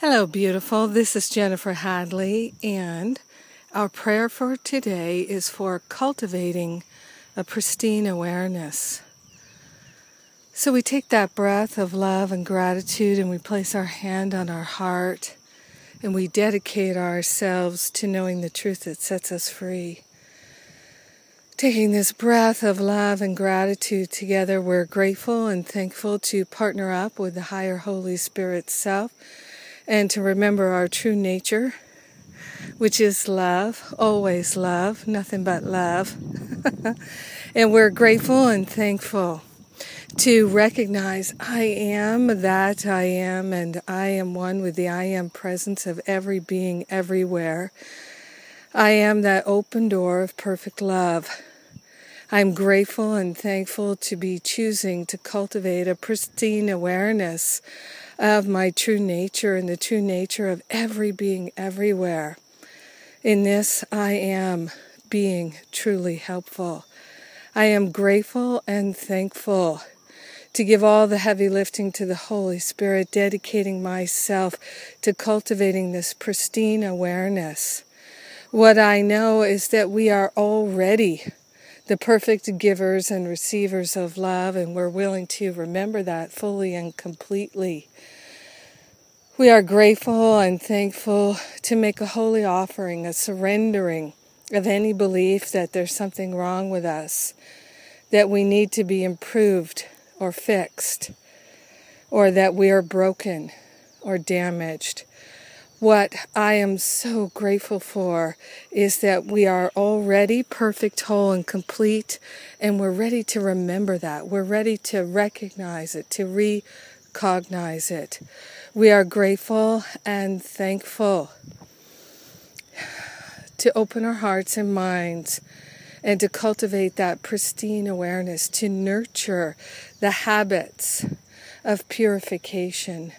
Hello, beautiful. This is Jennifer Hadley, and our prayer for today is for cultivating a pristine awareness. So we take that breath of love and gratitude and we place our hand on our heart and we dedicate ourselves to knowing the truth that sets us free. Taking this breath of love and gratitude together, we're grateful and thankful to partner up with the higher Holy Spirit self and to remember our true nature, which is love, always love, nothing but love. and we're grateful and thankful to recognize I am that I am, and I am one with the I am presence of every being everywhere. I am that open door of perfect love. I'm grateful and thankful to be choosing to cultivate a pristine awareness of my true nature and the true nature of every being everywhere. In this, I am being truly helpful. I am grateful and thankful to give all the heavy lifting to the Holy Spirit, dedicating myself to cultivating this pristine awareness. What I know is that we are already the perfect givers and receivers of love, and we're willing to remember that fully and completely. We are grateful and thankful to make a holy offering, a surrendering of any belief that there's something wrong with us, that we need to be improved or fixed, or that we are broken or damaged. What I am so grateful for is that we are already perfect, whole, and complete, and we're ready to remember that. We're ready to recognize it, to recognize it. We are grateful and thankful to open our hearts and minds and to cultivate that pristine awareness, to nurture the habits of purification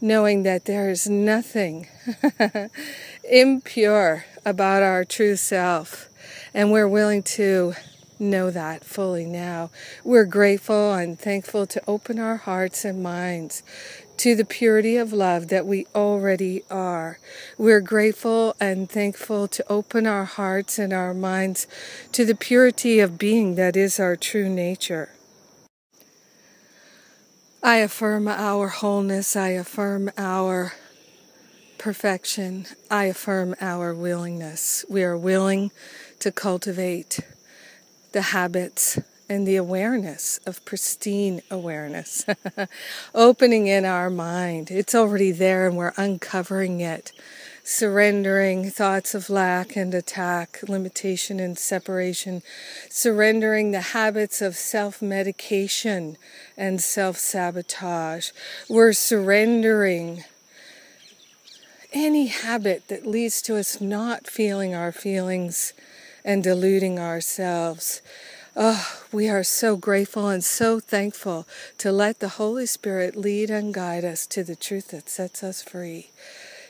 knowing that there is nothing impure about our true self. And we're willing to know that fully now. We're grateful and thankful to open our hearts and minds to the purity of love that we already are. We're grateful and thankful to open our hearts and our minds to the purity of being that is our true nature. I affirm our wholeness. I affirm our perfection. I affirm our willingness. We are willing to cultivate the habits and the awareness of pristine awareness, opening in our mind. It's already there and we're uncovering it surrendering thoughts of lack and attack, limitation and separation, surrendering the habits of self medication and self sabotage. We're surrendering any habit that leads to us not feeling our feelings and deluding ourselves. Oh, we are so grateful and so thankful to let the Holy Spirit lead and guide us to the truth that sets us free.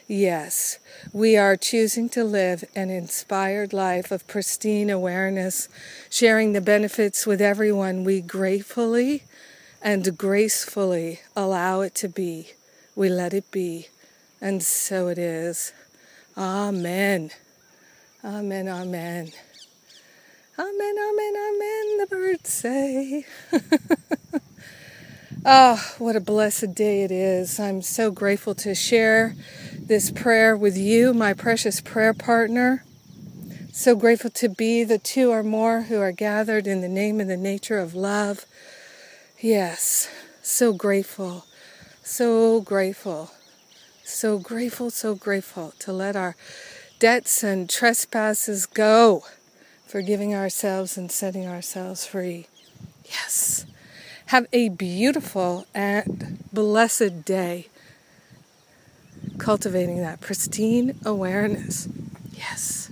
Yes, we are choosing to live an inspired life of pristine awareness, sharing the benefits with everyone we gratefully and gracefully allow it to be. We let it be, and so it is. Amen. Amen, amen. Amen, amen, amen, the birds say. oh, what a blessed day it is. I'm so grateful to share this prayer with you, my precious prayer partner. So grateful to be the two or more who are gathered in the name and the nature of love. Yes, so grateful, so grateful, so grateful, so grateful to let our debts and trespasses go, forgiving ourselves and setting ourselves free. Yes. Have a beautiful and blessed day cultivating that pristine awareness. Yes.